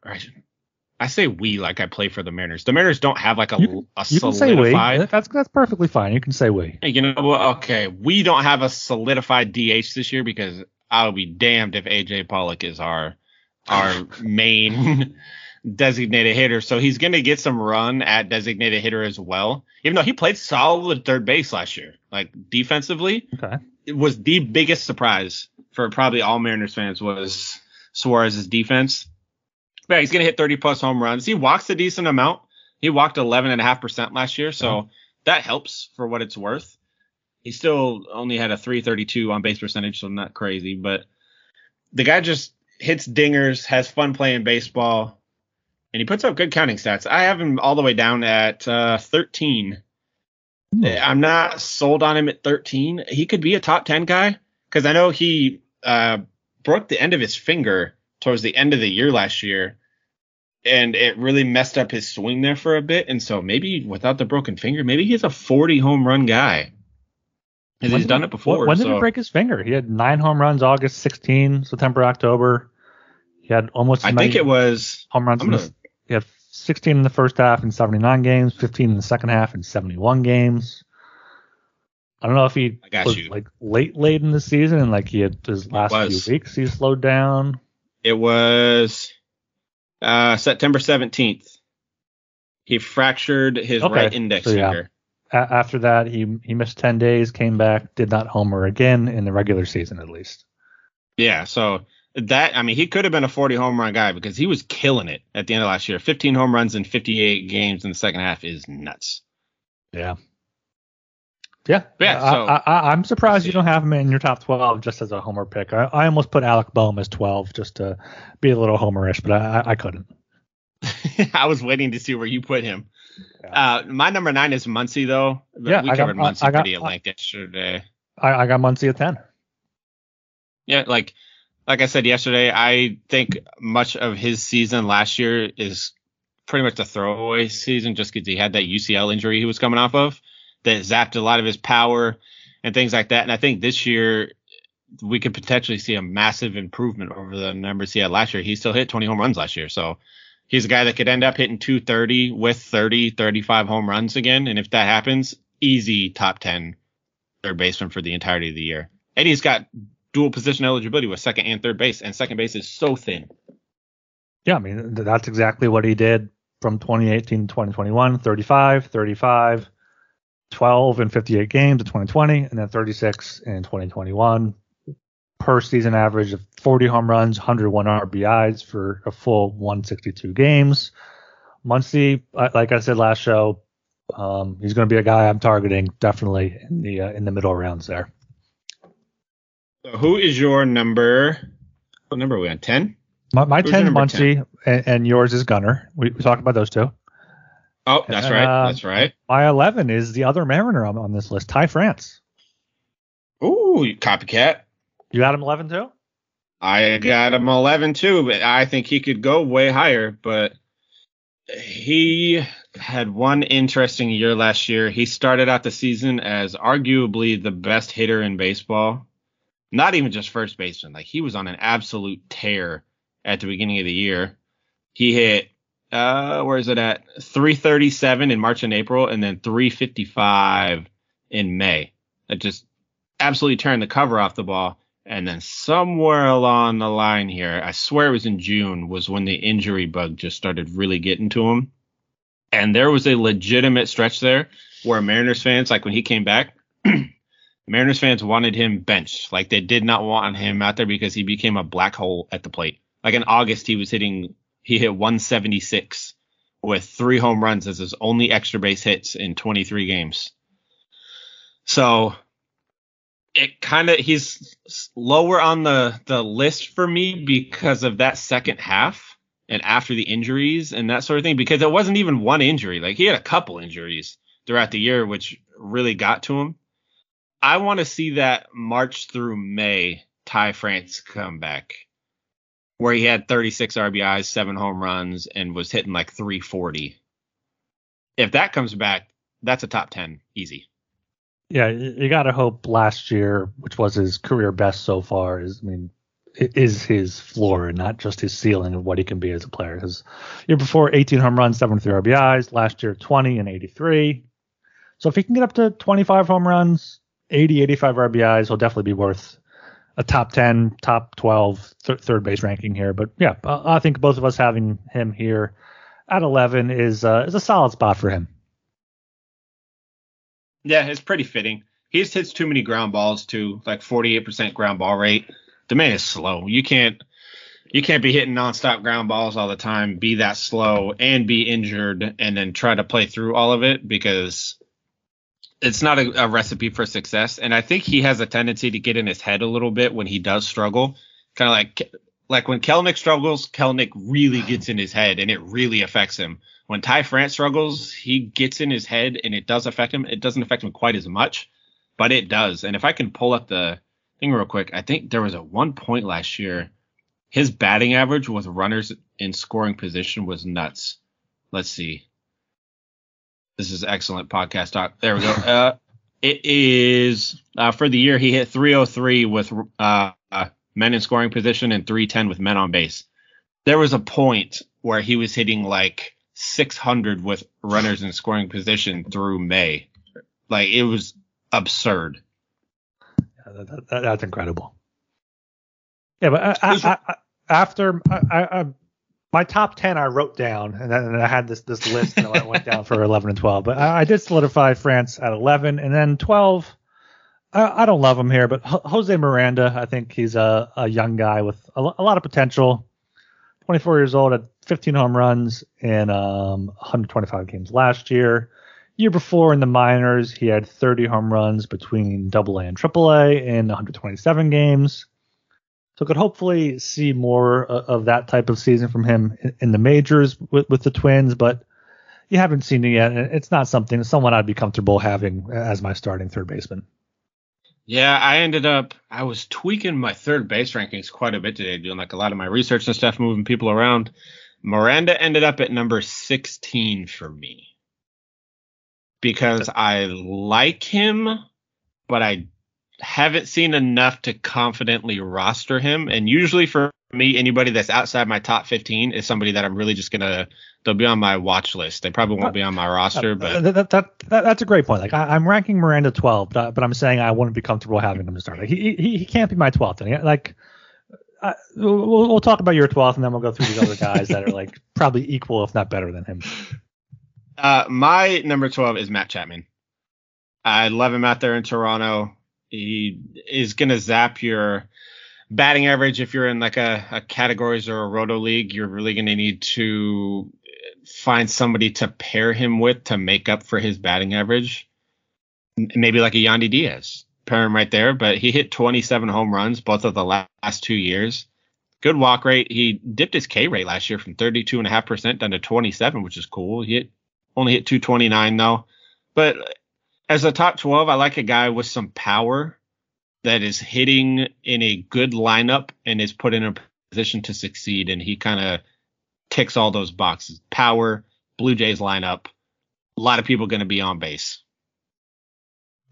I say we like I play for the Mariners. The Mariners don't have like a, You, a you can say we. solidified. That's that's perfectly fine. You can say we. You know what? Okay, we don't have a solidified DH this year because I'll be damned if AJ Pollock is our our main designated hitter. So he's going to get some run at designated hitter as well. Even though he played solid third base last year, like defensively, Okay. it was the biggest surprise for probably all Mariners fans was Suarez's defense. But yeah, he's going to hit 30 plus home runs. He walks a decent amount. He walked 11.5% last year, so mm-hmm. that helps for what it's worth. He still only had a 332 on base percentage, so not crazy, but the guy just hits dingers, has fun playing baseball, and he puts up good counting stats. I have him all the way down at uh, 13. I'm not sold on him at 13. He could be a top 10 guy because I know he uh, broke the end of his finger towards the end of the year last year, and it really messed up his swing there for a bit. And so maybe without the broken finger, maybe he's a 40 home run guy. 'Cause When he's did done it before. When did so he break his finger? He had nine home runs August 16, September, October. He had almost. I think it was. home runs. Gonna, the, he had 16 in the first half in 79 games, 15 in the second half in 71 games. I don't know if he was you. like late, late in the season, and like he had his last few weeks, he slowed down. it was uh, September 17th. He fractured his Okay, right index so yeah. finger. A- after that, he he missed 10 days, came back, did not homer again in the regular season at least. Yeah, so that I mean he could have been a 40 home run guy because he was killing it at the end of last year. 15 home runs in 58 games in the second half is nuts. Yeah. Yeah, Yeah, I- so- I, I, I'm surprised you don't have him in your top 12 just as a homer pick. I, I almost put Alec Bohm as 12 just to be a little homerish, but I, I- I couldn't. I was waiting to see where you put him. Yeah. Uh, my number nine is Muncy though. Yeah, we I got- covered I- Muncy I got- pretty at length yesterday. I, I got Muncy at 10. Yeah, like like I said yesterday, I think much of his season last year is pretty much a throwaway season just because he had that UCL injury he was coming off of that zapped a lot of his power and things like that. And I think this year we could potentially see a massive improvement over the numbers he had last year. He still hit 20 home runs last year. So he's a guy that could end up hitting 230 with 30, 35 home runs again. And if that happens, easy top 10 third baseman for the entirety of the year. And he's got dual position eligibility with second and third base, and second base is so thin. Yeah, I mean, that's exactly what he did from 2018 to 2021 35, 35, 12 and 58 games in 2020, and then 36 in 2021. Per season average of 40 home runs, 101 RBIs for a full 162 games. Muncy, like I said last show, um, he's going to be a guy I'm targeting definitely in the uh, in the middle rounds there. So who is your number? What number are we on? 10? My, my 10 your number Muncy, and, and yours is Gunnar. We, we talked about those two. Oh, that's right. Uh, That's right. My 11 is the other Mariner on, on this list, Ty France. Ooh, you copycat. You got him 11 too? I got him 11 too, but I think he could go way higher. But he had one interesting year last year. He started out the season as arguably the best hitter in baseball. Not even just first baseman. Like he was on an absolute tear at the beginning of the year. He hit uh where is it at 337 in March and April and then 355 in May. It just absolutely turned the cover off the ball. And then somewhere along the line here, I swear it was in June, was when the injury bug just started really getting to him. And there was a legitimate stretch there where Mariners fans, like when he came back, Mariners fans wanted him benched. Like they did not want him out there because he became a black hole at the plate. Like in August, he was hitting, he hit 176 with three home runs as his only extra base hits in 23 games. So it kind of he's lower on the the list for me because of that second half and after the injuries and that sort of thing because it wasn't even one injury. Like he had a couple injuries throughout the year, which really got to him. I want to see that March through May Ty France comeback where he had 36 RBIs, seven home runs, and was hitting like 340. If that comes back, that's a top 10 easy. Yeah, you got to hope last year, which was his career best so far, is I mean, is his floor and not just his ceiling of what he can be as a player. Because year before, 18 home runs, 73 RBIs. Last year, 20 and 83. So if he can get up to 25 home runs, 80, 85 RBIs, he'll definitely be worth a top 10, top 12, th- third base ranking here. But yeah, I think both of us having him here at 11 is uh, is a solid spot for him. Yeah, it's pretty fitting. He just hits too many ground balls too, like 48% ground ball rate. The man is slow. You can't you can't be hitting nonstop ground balls all the time, be that slow and be injured and then try to play through all of it because it's not a, a, recipe for success. And I think he has a tendency to get in his head a little bit when he does struggle. Kind of like like when Kelenic struggles, Kelenic really gets in his head and it really affects him. When Ty France struggles, he gets in his head and it does affect him. It doesn't affect him quite as much, but it does. And if I can pull up the thing real quick, I think there was a one point last year. His batting average with runners in scoring position was nuts. Let's see. This is excellent podcast talk. There we go. Uh, it is uh, for the year he hit 303 with uh, men in scoring position and 310 with men on base. There was a point where he was hitting like 600 with runners in scoring position through May. Like it was absurd. Yeah, that, that, that's incredible. Yeah, but I, I, after I, my top 10 I wrote down and then I had this this list and I went down for 11 and 12 but I, I did solidify France at 11 and then 12 I, I, don't love him here but Jose Miranda I think he's a, a young guy with a, a, lot of potential. 24 years old had 15 home runs in um, 125 games last year. Year before in the minors he had 30 home runs between double A AA and triple A in 127 games so could hopefully see more of that type of season from him in, in the majors with, with, the Twins, but you haven't seen it yet. It's not something someone I'd be comfortable having as my starting third baseman. Yeah, I ended up I was tweaking my third base rankings quite a bit today, doing like a lot of my research and stuff, moving people around. Miranda ended up at number 16 for me because I like him, but I haven't seen enough to confidently roster him. And usually for me, anybody that's outside my top 15 is somebody that I'm really just gonna they'll be on my watch list. They probably won't be on my roster, but that, that, that, that's a great point. Like I, am ranking Miranda 12, but, but, I'm saying I wouldn't be comfortable having him to start. Like he he, he can't be my 12th. And like I, we'll, we'll talk about your 12th, and then we'll go through these other guys that are like probably equal, if not better than him. Uh, my number 12 is Matt Chapman. I love him out there in Toronto. He is going to zap your batting average if you're in like a, a categories or a roto league. You're really going to need to find somebody to pair him with to make up for his batting average. Maybe like a Yandy Diaz. Pair him right there. But he hit 27 home runs both of the last two years. Good walk rate. He dipped his K rate last year from 32.5% down to 27, which is cool. He hit, only hit 229 though. But as a top 12, I like a guy with some power that is hitting in a good lineup and is put in a position to succeed. And he kind of ticks all those boxes. Power, Blue Jays lineup, a lot of people going to be on base.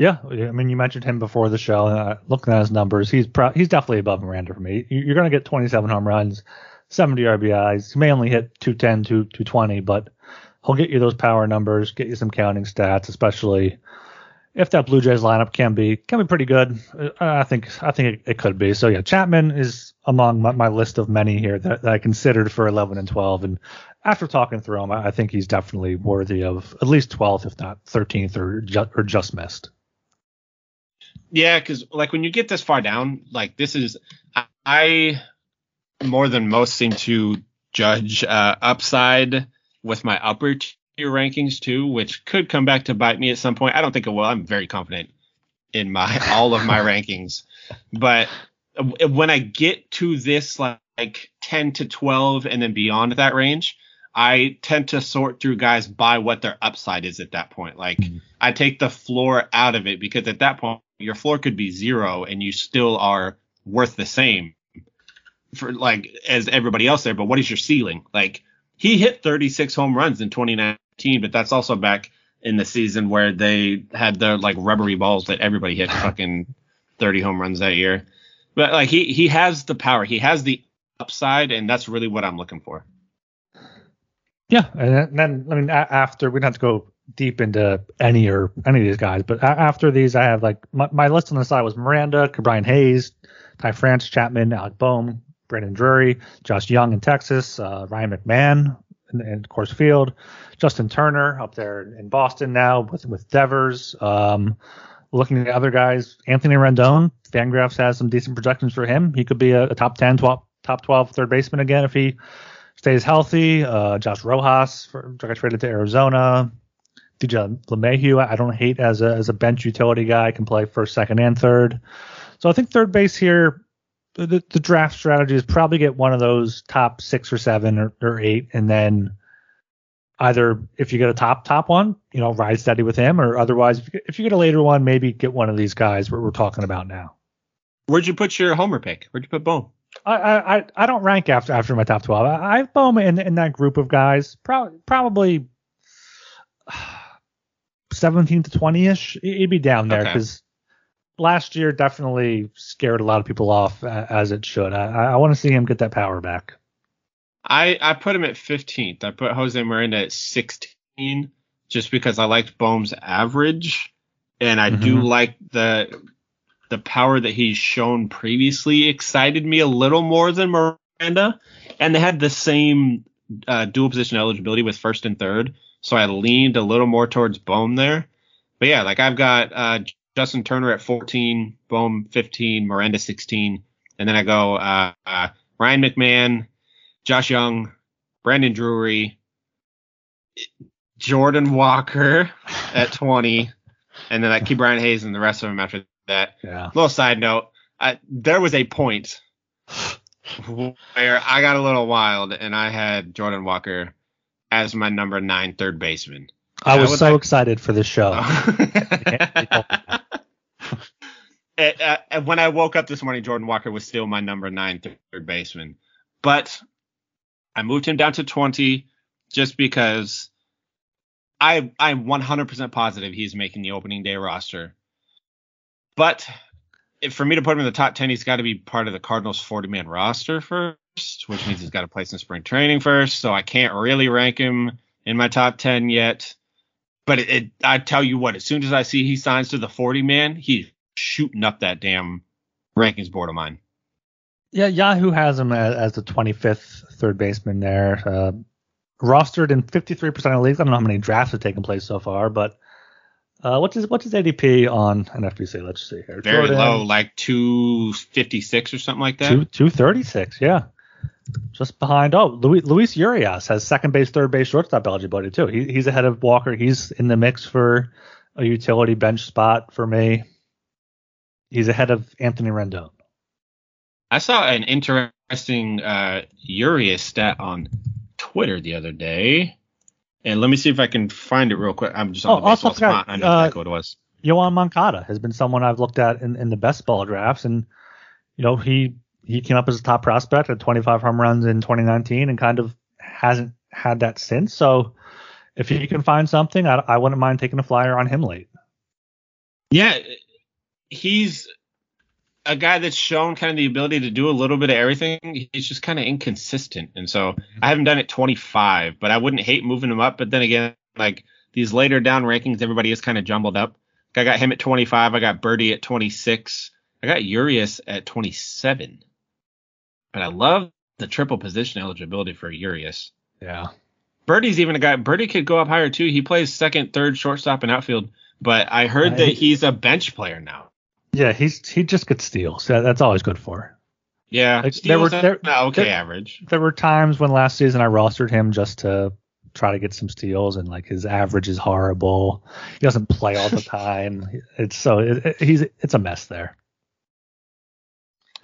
Yeah, I mean, you mentioned him before the show. Uh, looking at his numbers, he's pro- he's definitely above Miranda for me. You're going to get 27 home runs, 70 RBIs. He may only hit 210, to 220, but he'll get you those power numbers, get you some counting stats, especially if that Blue Jays lineup can be can be pretty good, uh, I think I think it, it could be. So yeah, Chapman is among my, my list of many here that, that, I considered for 11 and 12, and after talking through him, I, think he's definitely worthy of at least 12th, if not 13th, or ju- or just missed. Yeah, because like when you get this far down, like this is I more than most seem to judge uh, upside with my upper your rankings too, which could come back to bite me at some point. I don't think it will. I'm very confident in my all of my rankings, but when I get to this like like 10 to 12 and then beyond that range, I tend to sort through guys by what their upside is at that point. Like mm-hmm. I take the floor out of it because at that point your floor could be zero and you still are worth the same for like as everybody else there. But what is your ceiling? Like he hit 36 home runs in 2019, but that's also back in the season where they had the like rubbery balls that everybody hit fucking 30 home runs that year. But like he he has the power, he has the upside, and that's really what I'm looking for. Yeah, and then I mean after we don't have to go deep into any or any of these guys, but after these I have like my, my list on the side was Miranda, Brian Hayes, Ty France, Chapman, Alec Bohm, Brandon Drury, Josh Jung in Texas, uh, Ryan McMahon in, in Coors Field, Justin Turner up there in Boston now with with Devers. Um, looking at other guys, Anthony Rendon, Fangraphs has some decent projections for him. He could be a, a top 10, 12, top 12 third baseman again if he stays healthy. Uh, Josh Rojas for, got traded to Arizona. DJ LeMahieu, I don't hate as a as a bench utility guy, can play first, second, and third. So I think third base here, the, the draft strategy is probably get one of those top six or seven or, or eight, and then either if you get a top top one, you know, ride steady with him, or otherwise, if you, get, if you get a later one, maybe get one of these guys we're, we're talking about now. Where'd you put your homer pick? Where'd you put Bohm? I, I I don't rank after after my top twelve. I, I have Bohm in, in that group of guys. Pro- probably seventeen to twenty ish. He'd be down there because. Last year definitely scared a lot of people off as it should. I, I want to see him get that power back. I I put him at fifteenth. I put Jose Miranda at sixteen just because I liked Bohm's average, and I mm-hmm. do like the the power that he's shown previously excited me a little more than Miranda. And they had the same uh, dual position eligibility with first and third. So I leaned a little more towards Bohm there. But yeah, like I've got uh, Justin Turner at 14, Bohm 15, Miranda 16. And then I go uh, uh, Ryan McMahon, Josh Jung, Brandon Drury, Jordan Walker at 20. And then I keep Brian Hayes and the rest of them after that. Yeah. Little side note, I, there was a point where I got a little wild and I had Jordan Walker as my number nine third baseman. I was, I so like, excited for this show. uh, when I woke up this morning, Jordan Walker was still my number nine third baseman, but I moved him down to 20 just because I I'm 100% positive he's making the opening day roster. But if, for me to put him in the top 10, he's got to be part of the Cardinals 40 man roster first, which means he's got to play some spring training first. So I can't really rank him in my top 10 yet. But it, it, I tell you what, as soon as I see he signs to the 40 man, he's shooting up that damn rankings board of mine. Yeah, Yahoo has him as, as the 25th third baseman there. Uh, rostered in 53% of leagues. I don't know how many drafts have taken place so far, but uh, what's his what's his ADP on NFBC? Let's see here. Very Jordan, low, like two fifty six or something like that. Two two thirty six, yeah. Just behind. Oh, Luis, Luis Urias has second base, third base, shortstop eligibility too. He, he's ahead of Walker. He's in the mix for a utility bench spot for me. He's ahead of Anthony Rendon. I saw an interesting uh, Urias stat on Twitter the other day. And let me see if I can find it real quick. I'm just on oh, the baseball spot. I know uh, exactly what it was. Yoan Moncada has been someone I've looked at in, in the best ball drafts, and you know he he came up as a top prospect at 25 home runs in 2019, and kind of hasn't had that since. So if he can find something, I, I wouldn't mind taking a flyer on him late. Yeah, he's a guy that's shown kind of the ability to do a little bit of everything. He's just kind of inconsistent. And so mm-hmm. I haven't done it 25, but I wouldn't hate moving him up. But then again, like these later down rankings, everybody is kind of jumbled up. I got him at 25. I got Berti at 26. I got Urias at 27. But I love the triple position eligibility for Urias. Yeah. Berti's even a guy. Berti could go up higher too. He plays second, third, shortstop, and outfield. But I heard that he's a bench player now. Yeah, he's he just gets steals. that's always good for. Yeah, like, there were there, okay there, average. There were times when last season I rostered him just to try to get some steals, and like his average is horrible. He doesn't play all the time. it's so it, it, he's it's a mess there.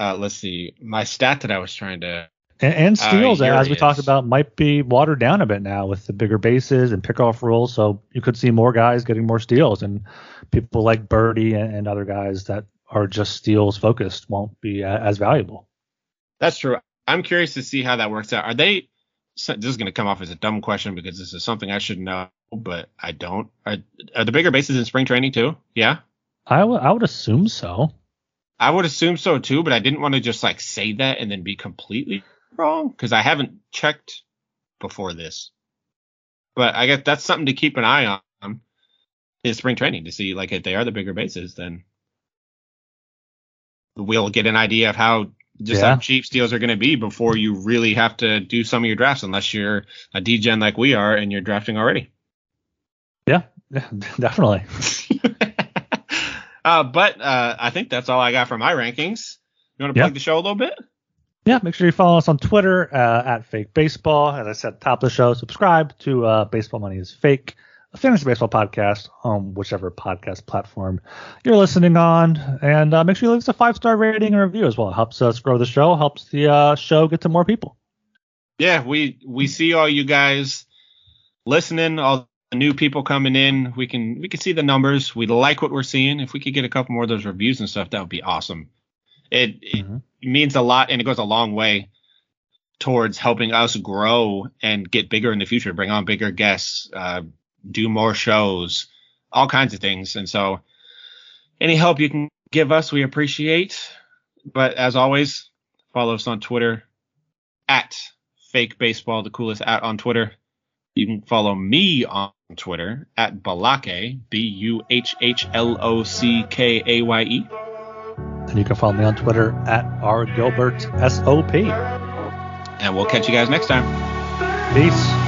Uh, let's see. My stat that I was trying to And, and steals, Uh, as we talked about, might be watered down a bit now with the bigger bases and pickoff rules. So you could see more guys getting more steals, and people like Berti and, and other guys that are just steals focused won't be a, as valuable. That's true. I'm curious to see how that works out. Are they? This is going to come off as a dumb question because this is something I should know, but I don't. Are, are the bigger bases in spring training too? Yeah, I would I would assume so. I would assume so too, but I didn't want to just like say that and then be completely wrong because I haven't checked before this. But I guess that's something to keep an eye on is spring training to see like if they are the bigger bases, then we'll get an idea of how just Yeah. how cheap steals are going to be before you really have to do some of your drafts unless you're a DGen like we are and you're drafting already. Yeah, yeah definitely. uh, but uh, I think that's all I got for my rankings. You want to Yeah. plug the show a little bit? Yeah, make sure you follow us on Twitter uh, at Fake Baseball. As I said, top of the show, subscribe to uh, Baseball Money is Fake, a fantasy baseball podcast on whichever podcast platform you're listening on, and uh, make sure you leave us a five star rating and review as well. It helps us grow the show, helps the uh, show get to more people. yeah, we we see all you guys listening, all the new people coming in. We can we can see the numbers. We like what we're seeing. If we could get a couple more of those reviews and stuff, that would be awesome. It, it Mhm. means a lot and it goes a long way towards helping us grow and get bigger in the future, bring on bigger guests, uh, do more shows, all kinds of things. And so any help you can give us, we appreciate. But as always, follow us on Twitter at fake baseball, the coolest at on Twitter. You can follow me on Twitter at Buhhlockaye, B U H H L O C K A Y E. And you can follow me on Twitter at R Gilbert SOP. And we'll catch you guys next time. Peace.